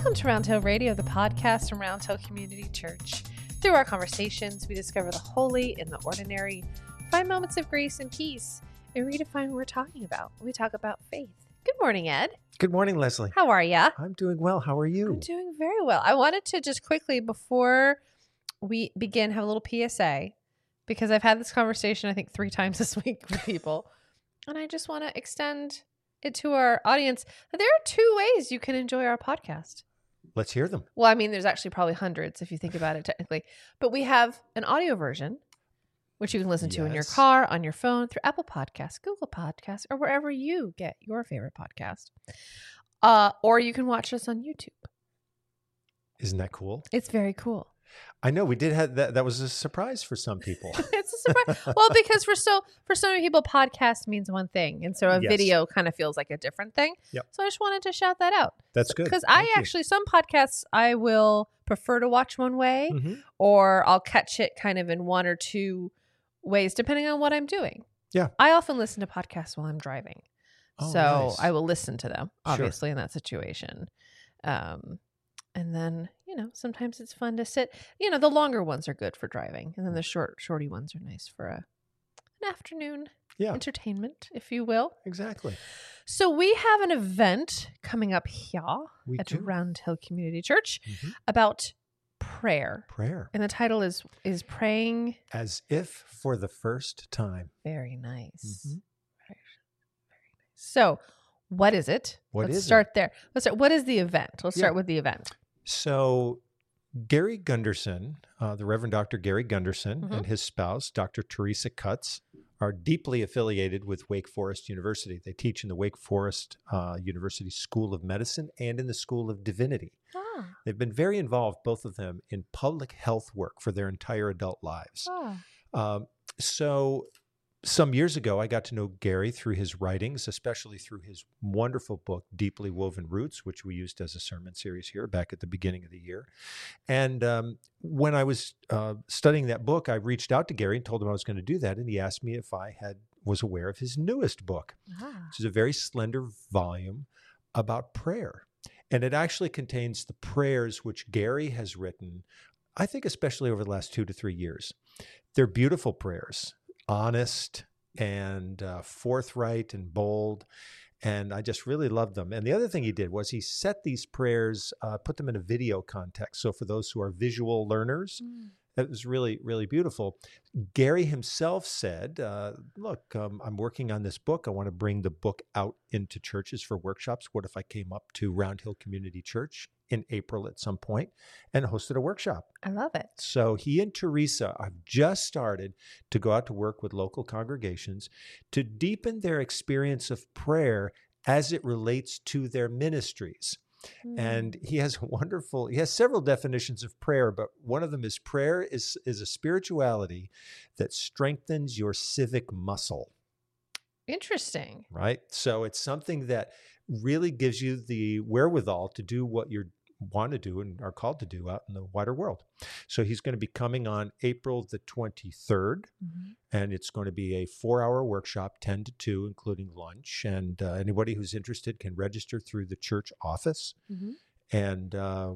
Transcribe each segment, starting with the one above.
Welcome to Round Hill Radio, the podcast from Round Hill Community Church. Through our conversations, we discover the holy in the ordinary, find moments of grace and peace, and redefine what we're talking about. We talk about faith. Good morning, Ed. Good morning, Leslie. How are you? I'm doing well. How are you? I'm doing very well. I wanted to just quickly, before we begin, have a little PSA because I've had this conversation, I think, three times this week with people. and I just want to extend it to our audience there are two ways you can enjoy our podcast. Let's hear them. Well, I mean, there's actually probably hundreds if you think about it technically, but we have an audio version, which you can listen to in your car, on your phone, through Apple Podcasts, Google Podcasts, or wherever you get your favorite podcast. Uh, or you can watch us on YouTube. Isn't that cool? It's very cool. I know we did have that. That was a surprise for some people. it's a surprise. well, because for so for so many people, podcast means one thing, and so a Yes. video kind of feels like a different thing. Yep. So I just wanted to shout that out That's good. because I you. actually some podcasts I will prefer to watch one way, Mhm. or I'll catch it kind of in one or two ways depending on what I'm doing. Yeah. I often listen to podcasts while I'm driving. Oh, so nice. I will listen to them, Sure. obviously, in that situation. Um, and then, you know, sometimes it's fun to sit. You know, the longer ones are good for driving, and then the short, shorty ones are nice for a an afternoon Yeah. entertainment, if you will. Exactly. So we have an event coming up here We at do. Round Hill Community Church Mhm. about prayer, Prayer and the title is is praying. as if for the first time. Very nice. Mhm. Very, very nice. So, what is it? What Let's is it? start there. Let's start. What is the event? Let's Yeah. start with the event. So, Gary Gunderson, uh, the Reverend Dr. Gary Gunderson, Mhm. and his spouse, Dr. Teresa Cutts, are deeply affiliated with Wake Forest University. They teach in the Wake Forest uh, University School of Medicine and in the School of Divinity. Ah, They've been very involved, both of them, in public health work for their entire adult lives. ah. Um, so, some years ago, I got to know Gary through his writings, especially through his wonderful book, Deeply Woven Roots, which we used as a sermon series here back at the beginning of the year. And um, when I was uh, studying that book, I reached out to Gary and told him I was going to do that. And he asked me if I had was aware of his newest book, ah. which is a very slender volume about prayer. And it actually contains the prayers which Gary has written, I think, especially over the last two to three years. They're beautiful prayers, honest and uh, forthright and bold. And I just really loved them. And the other thing he did was he set these prayers, uh, put them in a video context. So for those who are visual learners, Mm. it was really, really beautiful. Gary himself said, uh, Look, um, I'm working on this book. I want to bring the book out into churches for workshops. What if I came up to Round Hill Community Church in April at some point and hosted a workshop? I love it. So he and Teresa have just started to go out to work with local congregations to deepen their experience of prayer as it relates to their ministries. And Mm. he has a wonderful, he has several definitions of prayer, but one of them is prayer is, is a spirituality that strengthens your civic muscle, interesting. right? So it's something that really gives you the wherewithal to do what you want to do and are called to do out in the wider world. So he's going to be coming on April the 23rd Mhm. and it's going to be a four hour workshop 10 to 2 including lunch and uh, anybody who's interested can register through the church office Mhm. and uh,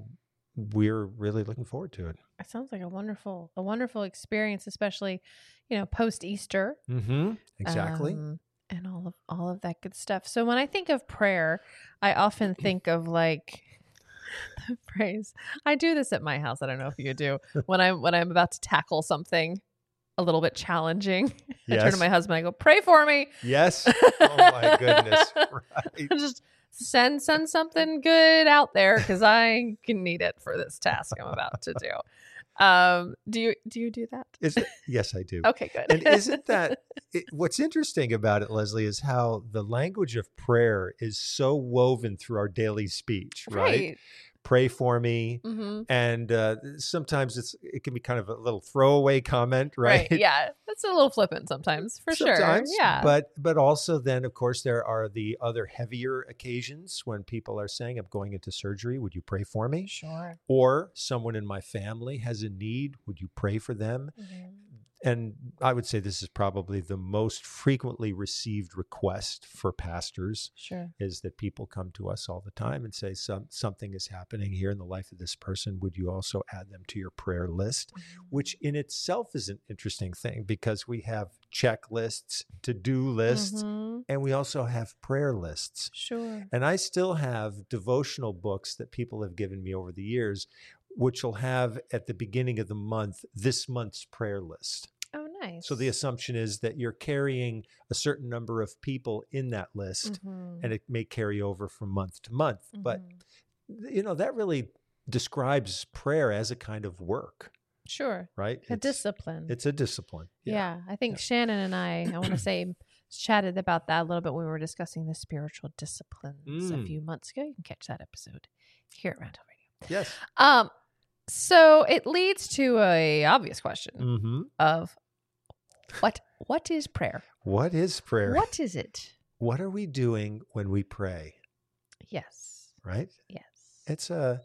we're really looking forward to it It sounds like a wonderful, a wonderful experience, especially, you know, post Easter. mm-hmm. exactly um, and all of all of that good stuff. So when I think of prayer, I often think of like the phrase. I do this at my house. I don't know if you do. When I'm when I'm about to tackle something a little bit challenging, I turn to my husband. I go, "Pray for me." yes oh my goodness right Just send send something good out there because I can need it for this task I'm about to do. Um, do you do you do that? Is it, yes i do Okay, good. and isn't that it, what's interesting about it leslie is how the language of prayer is so woven through our daily speech right, right? Pray for me hmm and uh, sometimes it's it can be kind of a little throwaway comment Right. right, Yeah, that's a little flippant sometimes, for Sometimes, sure. Yeah. but but also then of course there are the other heavier occasions when people are saying i'm going into surgery would you pray for me sure. or someone in my family has a need would you pray for them Mhm. And I would say this is probably the most frequently received request for pastors Sure. is that people come to us all the time and say some something is happening here in the life of this person. Would you also add them to your prayer list? Which in itself is an interesting thing because we have checklists, to-do lists, Mhm. and we also have prayer lists. Sure. And I still have devotional books that people have given me over the years, which will have at the beginning of the month this month's prayer list. Nice. So the assumption is that you're carrying a certain number of people in that list, Mhm. and it may carry over from month to month. But Mhm. you know that really describes prayer as a kind of work, sure. right? A It's- discipline. It's a discipline. Yeah, I think Yeah. Shannon and I, I want to say, chatted about that a little bit when we were discussing the spiritual disciplines a Mm. few months ago. You can catch that episode here at Round Hill Radio. Yes. Um, so it leads to a obvious question hmm of what what is prayer? What is prayer? What is it? What are we doing when we pray? Yes, Right. yes. It's a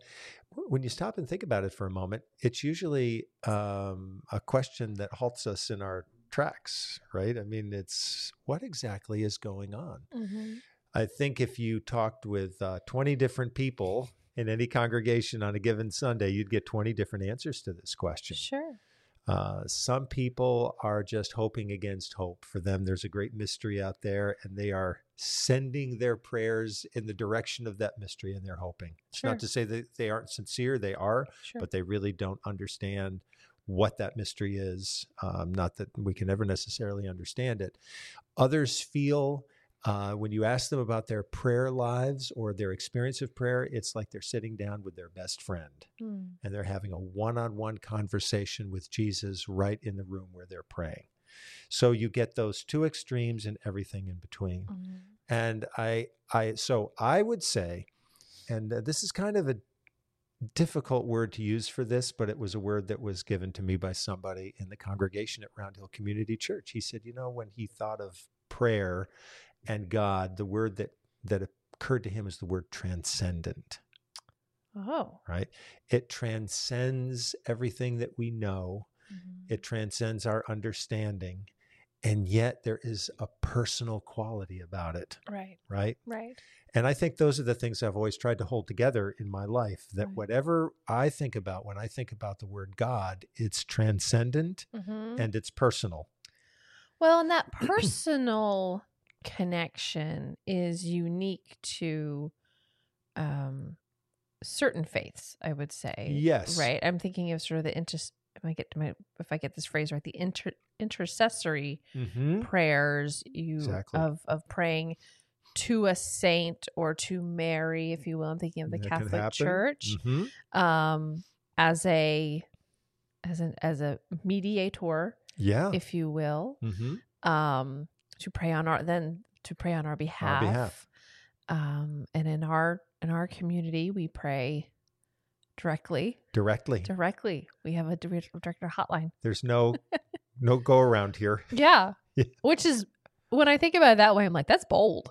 when you stop and think about it for a moment, it's usually um, a question that halts us in our tracks, right? I mean, it's what exactly is going on? Mm-hmm. I think if you talked with uh, 20 different people in any congregation on a given Sunday, you'd get 20 different answers to this question. Sure. Uh, some people are just hoping against hope. For them, there's a great mystery out there, and they are sending their prayers in the direction of that mystery, and they're hoping. It's Sure. not to say that they aren't sincere, they are, Sure. but they really don't understand what that mystery is. Um, not that we can ever necessarily understand it. Others feel uh, when you ask them about their prayer lives or their experience of prayer, it's like they're sitting down with their best friend Mm. and they're having a one on one conversation with Jesus right in the room where they're praying. So you get those two extremes and everything in between. Mhm. And I, I, so I would say, and uh, this is kind of a difficult word to use for this, but it was a word that was given to me by somebody in the congregation at Round Hill Community Church. He said, you know, when he thought of prayer and God, the word that that occurred to him is the word transcendent Oh. right? It transcends everything that we know, Mhm. it transcends our understanding, and yet there is a personal quality about it, Right. right? Right. And I think those are the things I've always tried to hold together in my life that Right. whatever I think about when I think about the word God, it's transcendent Mhm. and it's personal. Well, and that personal connection is unique to um, certain faiths, I would say. Yes. Right. I'm thinking of sort of the inter. If I get to my, if I get this phrase right, the inter intercessory Mm-hmm. prayers you Exactly. of of praying to a saint or to Mary, if you will. I'm thinking of the That Catholic. Church hmm um, as a as an as a mediator, Yeah. if you will hmm um to pray on our then to pray on our behalf. behalf. Um and in our in our community we pray directly. Directly. Directly. We have a dir- director hotline. There's no no go around here. Yeah. Yeah. Which is when I think about it that way, I'm like, that's bold.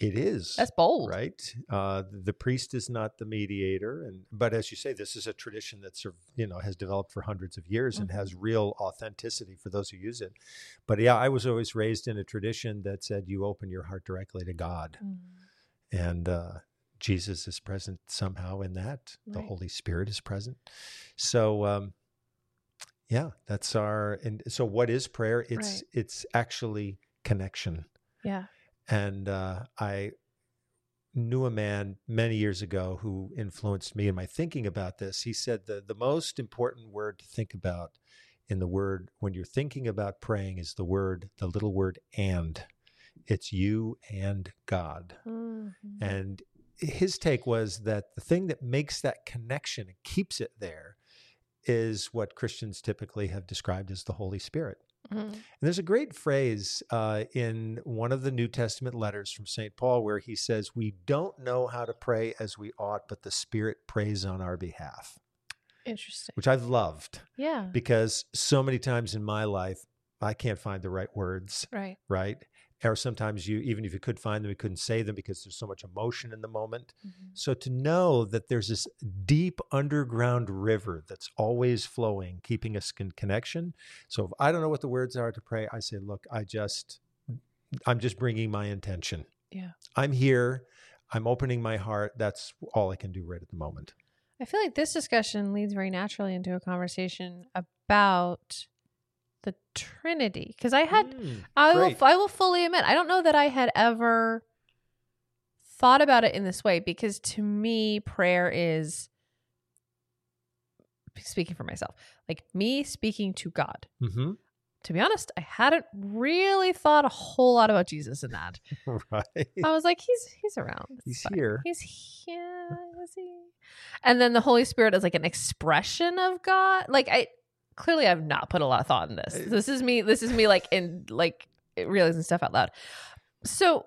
It is. That's bold. right uh, the priest is not the mediator and but as you say this is a tradition that's you know has developed for hundreds of years and has real authenticity for those who use it but yeah i was always raised in a tradition that said you open your heart directly to god Mm. and uh, jesus is present somehow in that the holy spirit is present so um, yeah that's our and so what is prayer it's Right. it's actually connection Yeah. And uh, I knew a man many years ago who influenced me in my thinking about this. He said the the most important word to think about in the word when you're thinking about praying is the word the little word and. It's you and God. Mhm. And his take was that the thing that makes that connection and keeps it there is what Christians typically have described as the Holy Spirit. Mhm. And there's a great phrase uh, in one of the New Testament letters from St. Paul where he says, We don't know how to pray as we ought, but the Spirit prays on our behalf, Interesting. which I've loved Yeah. because so many times in my life, I can't find the right words, Right. right? Or sometimes you even if you could find them you couldn't say them because there's so much emotion in the moment. Mhm. so to know that there's this deep underground river that's always flowing keeping us in connection. So if i don't know what the words are to pray i say look i just i'm just bringing my intention. Yeah. i'm here. I'm opening my heart. That's all i can do right at the moment. I feel like this discussion leads very naturally into a conversation about the Trinity because I had Mm, I will great. I will fully admit I don't know that I had ever thought about it in this way because to me prayer is speaking for myself like me speaking to God. Mhm. To be honest, I hadn't really thought a whole lot about Jesus in that. right I was like, he's he's around. It's he's fine. here He's here. Is he? And then the Holy Spirit is like an expression of God. Like I clearly I've not put a lot of thought in this. This is me. This is me like in like realizing stuff out loud. So,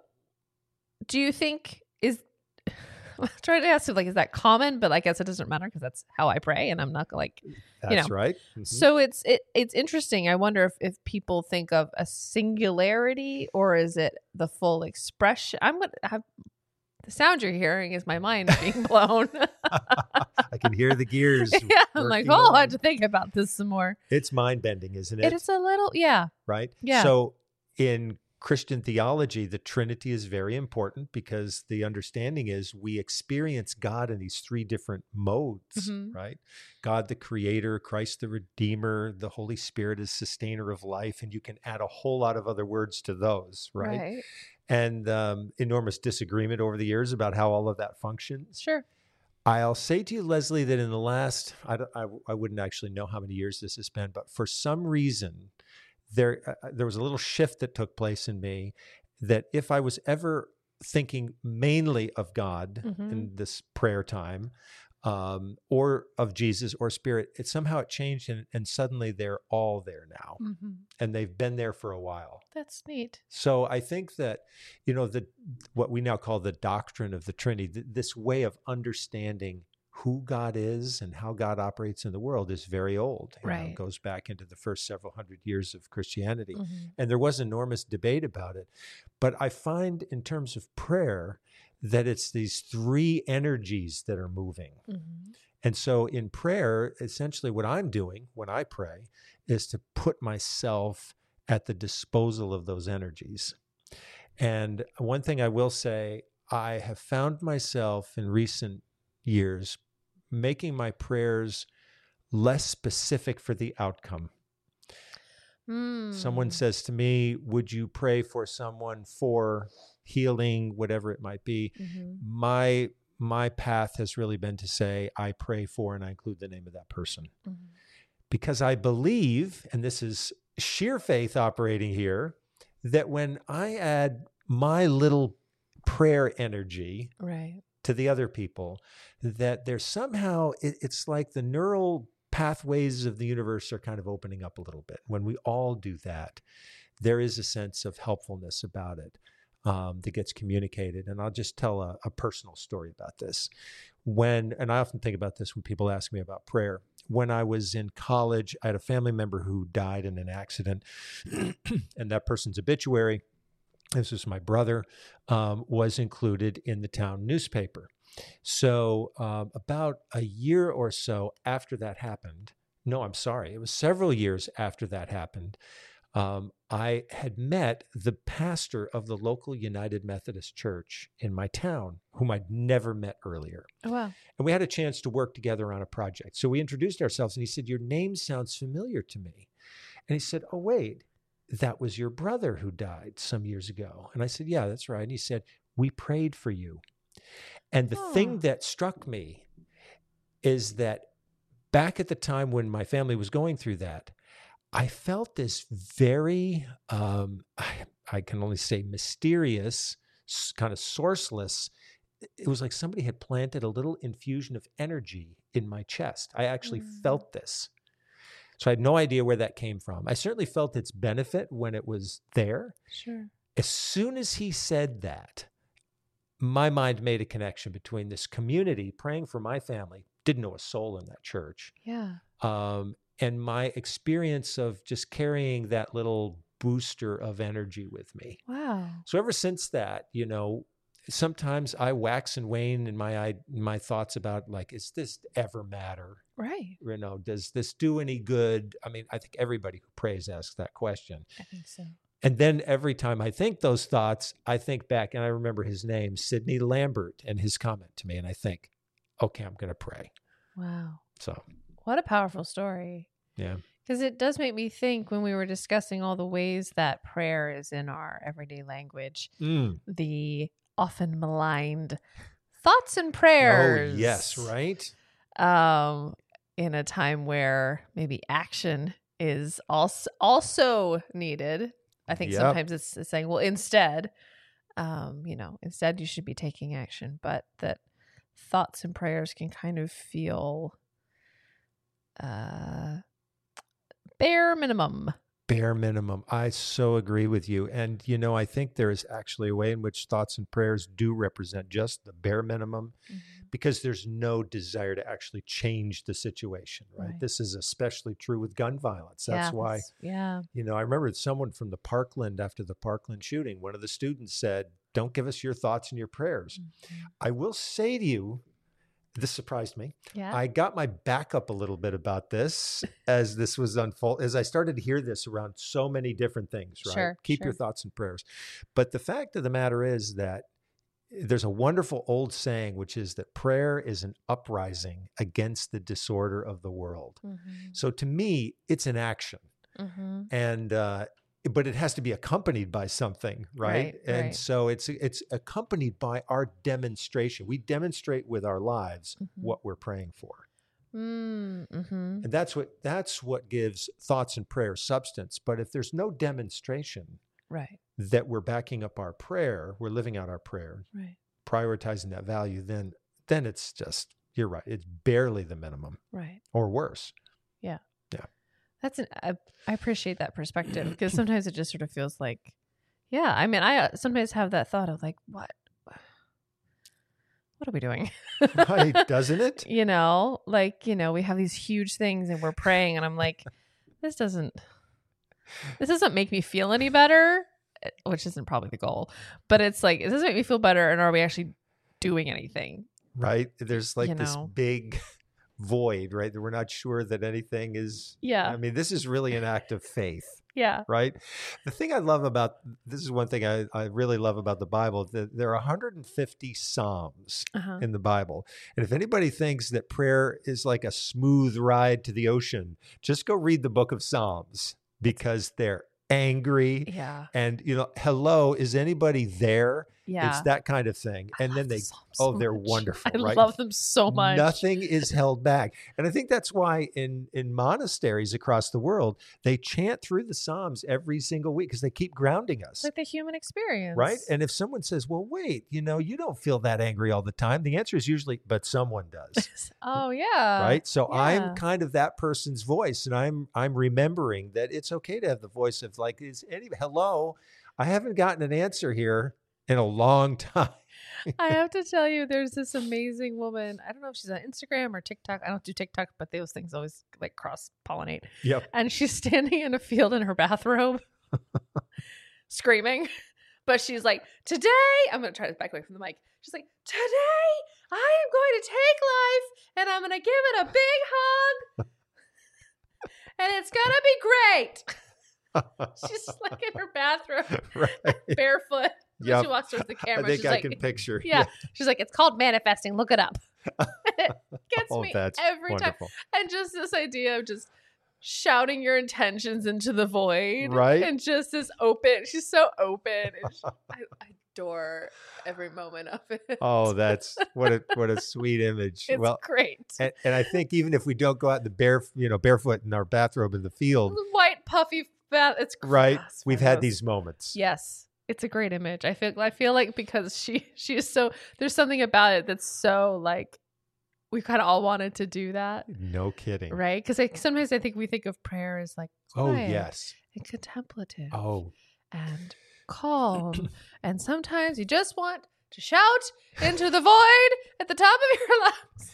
do you think is? I'm trying to ask if like is that common? But I guess it doesn't matter because that's how I pray, and I'm not like that's know, right Mhm. so it's it it's interesting. I wonder if if people think of a singularity or is it the full expression? I'm gonna have the sound you're hearing is my mind being blown. i can hear the gears yeah, I'm like, oh, I on. have to think about this some more. it's mind bending isn't it It is a little, yeah, right? Yeah. So in Christian theology, the Trinity is very important because the understanding is we experience God in these three different modes, Mhm. right? God the creator, Christ the redeemer, the Holy Spirit is sustainer of life, and you can add a whole lot of other words to those, right? right. And um, enormous disagreement over the years about how all of that functions. Sure. I'll say to you, Leslie, that in the last, I, I, I wouldn't actually know how many years this has been, but for some reason, there uh, there was a little shift that took place in me that if I was ever thinking mainly of God Mhm. in this prayer time, um, or of Jesus or Spirit, it somehow it changed, and, and suddenly they're all there now, hmm and they've been there for a while. That's neat. So I think that you know the what we now call the doctrine of the Trinity, th- this way of understanding who God is and how God operates in the world is very old. You know, Right. it goes back into the first several hundred years of Christianity, Mhm. and there was enormous debate about it. But I find in terms of prayer that it's these three energies that are moving. Mhm. And so in prayer, essentially what I'm doing when I pray is to put myself at the disposal of those energies. And one thing I will say, I have found myself in recent years making my prayers less specific for the outcome. Someone Mm. says to me, Would you pray for someone for healing, whatever it might be? Mhm. My my path has really been to say, I pray for and I include the name of that person. Mhm. Because I believe, and this is sheer faith operating here, that when I add my little prayer energy Right. to the other people, that there's somehow, it, it's like the neural pathways of the universe are kind of opening up a little bit. When we all do that, there is a sense of helpfulness about it um, that gets communicated. And I'll just tell a, a personal story about this. When, and I often think about this when people ask me about prayer. When I was in college, I had a family member who died in an accident, and that person's obituary, this was my brother, um, was included in the town newspaper. So, um, about a year or so after that happened, no, I'm sorry, it was several years after that happened, um, I had met the pastor of the local United Methodist Church in my town, whom I'd never met earlier. Oh, wow. And we had a chance to work together on a project. So we introduced ourselves, and he said, Your name sounds familiar to me. And he said, Oh, wait, that was your brother who died some years ago. And I said, Yeah, that's right. And he said, We prayed for you. And the Oh. thing that struck me is that back at the time when my family was going through that, I felt this very, um, I, I can only say mysterious, kind of sourceless. It was like somebody had planted a little infusion of energy in my chest. I actually Mm. felt this. So I had no idea where that came from. I certainly felt its benefit when it was there. Sure. As soon as he said that, my mind made a connection between this community praying for my family, didn't know a soul in that church, Yeah. um, and my experience of just carrying that little booster of energy with me. Wow. So ever since that, you know, sometimes I wax and wane in my i- my thoughts about like, is this ever matter? Right. You know, does this do any good? I mean, I think everybody who prays asks that question. I think so. And then every time I think those thoughts, I think back and I remember his name, Sidney Lambert, and his comment to me, and I think, okay, I'm going to pray. Wow. So What a powerful story. Yeah. Because it does make me think when we were discussing all the ways that prayer is in our everyday language, mm. the often maligned thoughts and oh prayers. yes, right. Um, in a time where maybe action is also also needed. I think Yep. sometimes it's, it's saying, well, instead, um, you know, instead you should be taking action, but that thoughts and prayers can kind of feel uh bare minimum. Bare minimum. I so agree with you. And, you know, I think there is actually a way in which thoughts and prayers do represent just the bare minimum because there's no desire to actually change the situation, right? Right. This is especially true with gun violence. That's Yeah, why, Yeah. you know, I remember someone from the Parkland after the Parkland shooting, one of the students said, Don't give us your thoughts and your prayers. Mhm. I will say to you, this surprised me. Yeah. I got my back up a little bit about this as this was unfold as I started to hear this around so many different things, right? Sure, Keep your thoughts and prayers. But the fact of the matter is that there's a wonderful old saying which is that prayer is an uprising against the disorder of the world. Mhm. So to me, it's an action. Mhm. And uh but it has to be accompanied by something, right? Right, and right. so it's it's accompanied by our demonstration. We demonstrate with our lives Mhm. what we're praying for. Mm, mhm. And that's what that's what gives thoughts and prayer substance. But if there's no demonstration Right. that we're backing up our prayer, we're living out our prayer, Right. prioritizing that value, then then it's just you're right. It's barely the minimum Right. or worse. That's an I, I appreciate that perspective because sometimes it just sort of feels like, yeah. I mean, I uh, sometimes have that thought of like, what, what are we doing? Right, doesn't it? you know, like you know, we have these huge things and we're praying, and I'm like, this doesn't, this doesn't make me feel any better, eh, which isn't probably the goal, but it's like it doesn't make me feel better, and are we actually doing anything? Right? There's like You this know. big void, right? That we're not sure that anything is Yeah, I mean, this is really an act of faith. yeah, right? The thing I love about this is one thing I, I really love about the Bible that there are 150 Psalms uh-huh. in the Bible. And if anybody thinks that prayer is like a smooth ride to the ocean, just go read the book of Psalms because they're angry. yeah, And, you know, hello, is anybody there? Yeah. It's that kind of thing. And then they, oh, so they're much. wonderful, I right? love them so much. Nothing is held back. And I think that's why in in monasteries across the world, they chant through the Psalms every single week because they keep grounding us. It's like the human experience, Right. And if someone says, Well, wait, you know, you don't feel that angry all the time, the answer is usually, but someone does. oh yeah, right. So yeah. I'm kind of that person's voice. And I'm I'm remembering that it's okay to have the voice of like, is any hello, I haven't gotten an answer here in a long time. I have to tell you, there's this amazing woman. I don't know if she's on Instagram or TikTok. I don't do TikTok, but those things always like cross pollinate. Yep. And she's standing in a field in her bathrobe, screaming. But she's like, today, I'm going to try to back away from the mic. She's like, today, I am going to take life and I'm going to give it a big hug. and it's going to be great. She's like in her bathroom, right. barefoot. Yep. She walks towards the I camera. think she's I like, can picture. yeah. She's like, it's called manifesting. Look it up. it gets Oh, me that's every time. wonderful. And just this idea of just shouting your intentions into the void. Right. And just this open. She's so open. She- I, I adore every moment of it. Oh, that's what a what a sweet image. it's well, great. and, and I think even if we don't go out in the bare, you know, barefoot in our bathrobe in the field, White puffy bath. It's great. right? We've had those- these moments. Yes. It's a great image. I feel I feel like because she she is so there's something about it that's so like we kind of all wanted to do that, No kidding. right? Because sometimes I think we think of prayer as like Oh yes. and contemplative Oh, and calm, and sometimes you just want to shout into the void at the top of your lungs.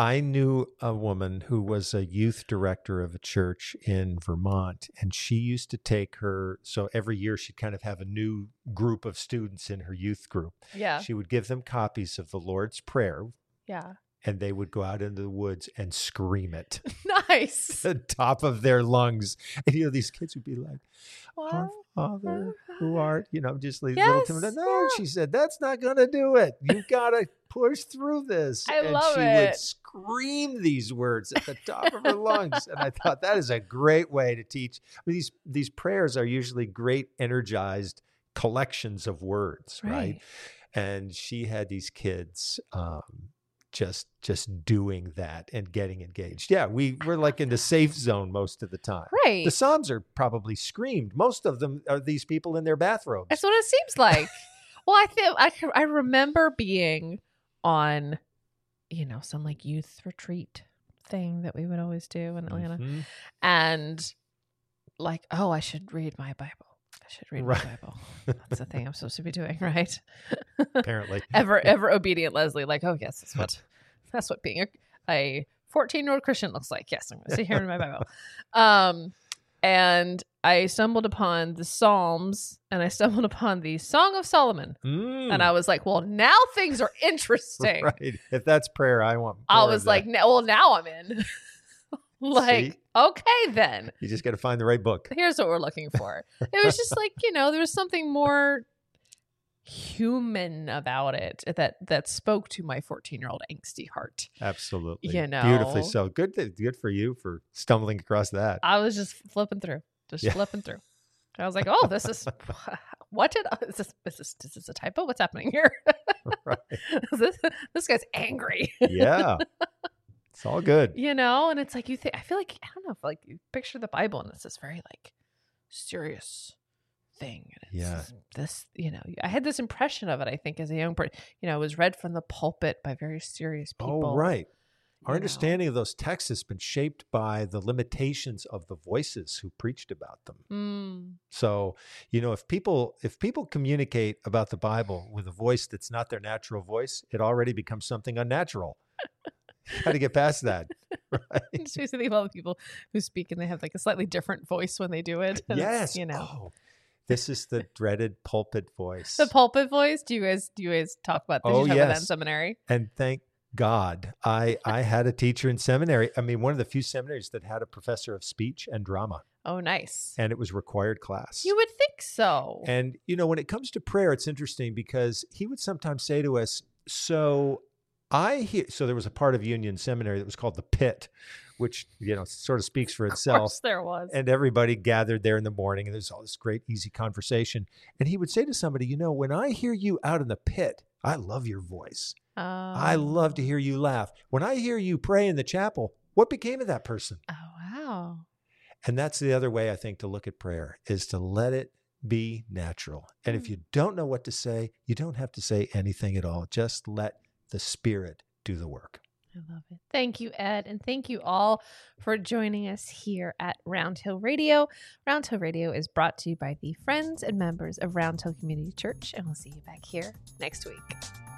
I knew a woman who was a youth director of a church in Vermont, and she used to take her. So every year she'd kind of have a new group of students in her youth group. Yeah. She would give them copies of the Lord's Prayer, Yeah. And they would go out into the woods and scream it Nice. at the top of their lungs. And you know, these kids would be like, Our. Father who art, you know, just like Yes, little timid. No, yeah. she said, that's not going to do it. You've got to push through this. I and love she would scream these words at the top of her lungs. And I thought that is a great way to teach. I mean, these, these prayers are usually great, energized collections of words, right? And she had these kids um, just just doing that and getting engaged. Yeah, we were like in the safe zone most of the time. Right. The Psalms are probably screamed. Most of them are these people in their bathrobes. That's what it seems like. well, I think I I remember being on, you know, some like youth retreat thing that we would always do in Atlanta, Mhm. and like, oh, I should read my Bible. I should read Right. my Bible. That's the thing I'm supposed to be doing, right? Apparently. ever ever obedient Leslie, like, oh yes, that's what that's what being a a 14 year old Christian looks like. Yes, I'm gonna see here in my Bible. Um and I stumbled upon the Psalms and I stumbled upon the Song of Solomon. Mm, And I was like, well, now things are interesting. right. If that's prayer, I want. I was like, "Now- well, now I'm in. like, See? okay, then you just got to find the right book. here's what we're looking for. It was just like, you know, there was something more human about it that that spoke to my 14 year old angsty heart. Absolutely. You know Beautifully so. Good. th- Good for you for stumbling across that. I was just flipping through, just Yeah. flipping through. I was like, oh, this is what did oh, is this, is this is this a typo? What's happening here? right. this, this guy's angry. Yeah. It's all good. you know and it's like you think i feel like i don't know if like you picture the bible and it's this very like serious thing and it's Yeah. this- you know i had this impression of it i think as a young person you know it was read from the pulpit by very serious people Oh, right. Our you know. understanding of those texts has been shaped by the limitations of the voices who preached about them. Mm, So, you know, if people if people communicate about the Bible with a voice that's not their natural voice, it already becomes something unnatural. Got to get past that, right? me all the people who speak and they have like a slightly different voice when they do it yes, you know Oh, this is the dreaded pulpit voice. the pulpit voice do you guys do you guys talk about did Oh, you talk about that in yes. seminary and thank God, I I had a teacher in seminary. I mean, one of the few seminaries that had a professor of speech and drama, oh nice and it was required class. you would think so And, you know, when it comes to prayer, it's interesting because he would sometimes say to us, So I hear, so there was a part of Union Seminary that was called the pit, which, you know, sort of speaks for of itself. course there was And everybody gathered there in the morning, and there's all this great, easy conversation. And he would say to somebody, You know, when I hear you out in the pit, I love your voice. I love to Oh. hear you laugh. When I hear you pray in the chapel, what became of that person? Oh wow. And that's the other way I think to look at prayer is to let it be natural. And if Mm. you don't know what to say, you don't have to say anything at all. Just let the spirit do the work. I love it. Thank you, Ed. And thank you all for joining us here at Round Hill Radio. Round Hill Radio is brought to you by the friends and members of Round Hill Community Church. And we'll see you back here next week.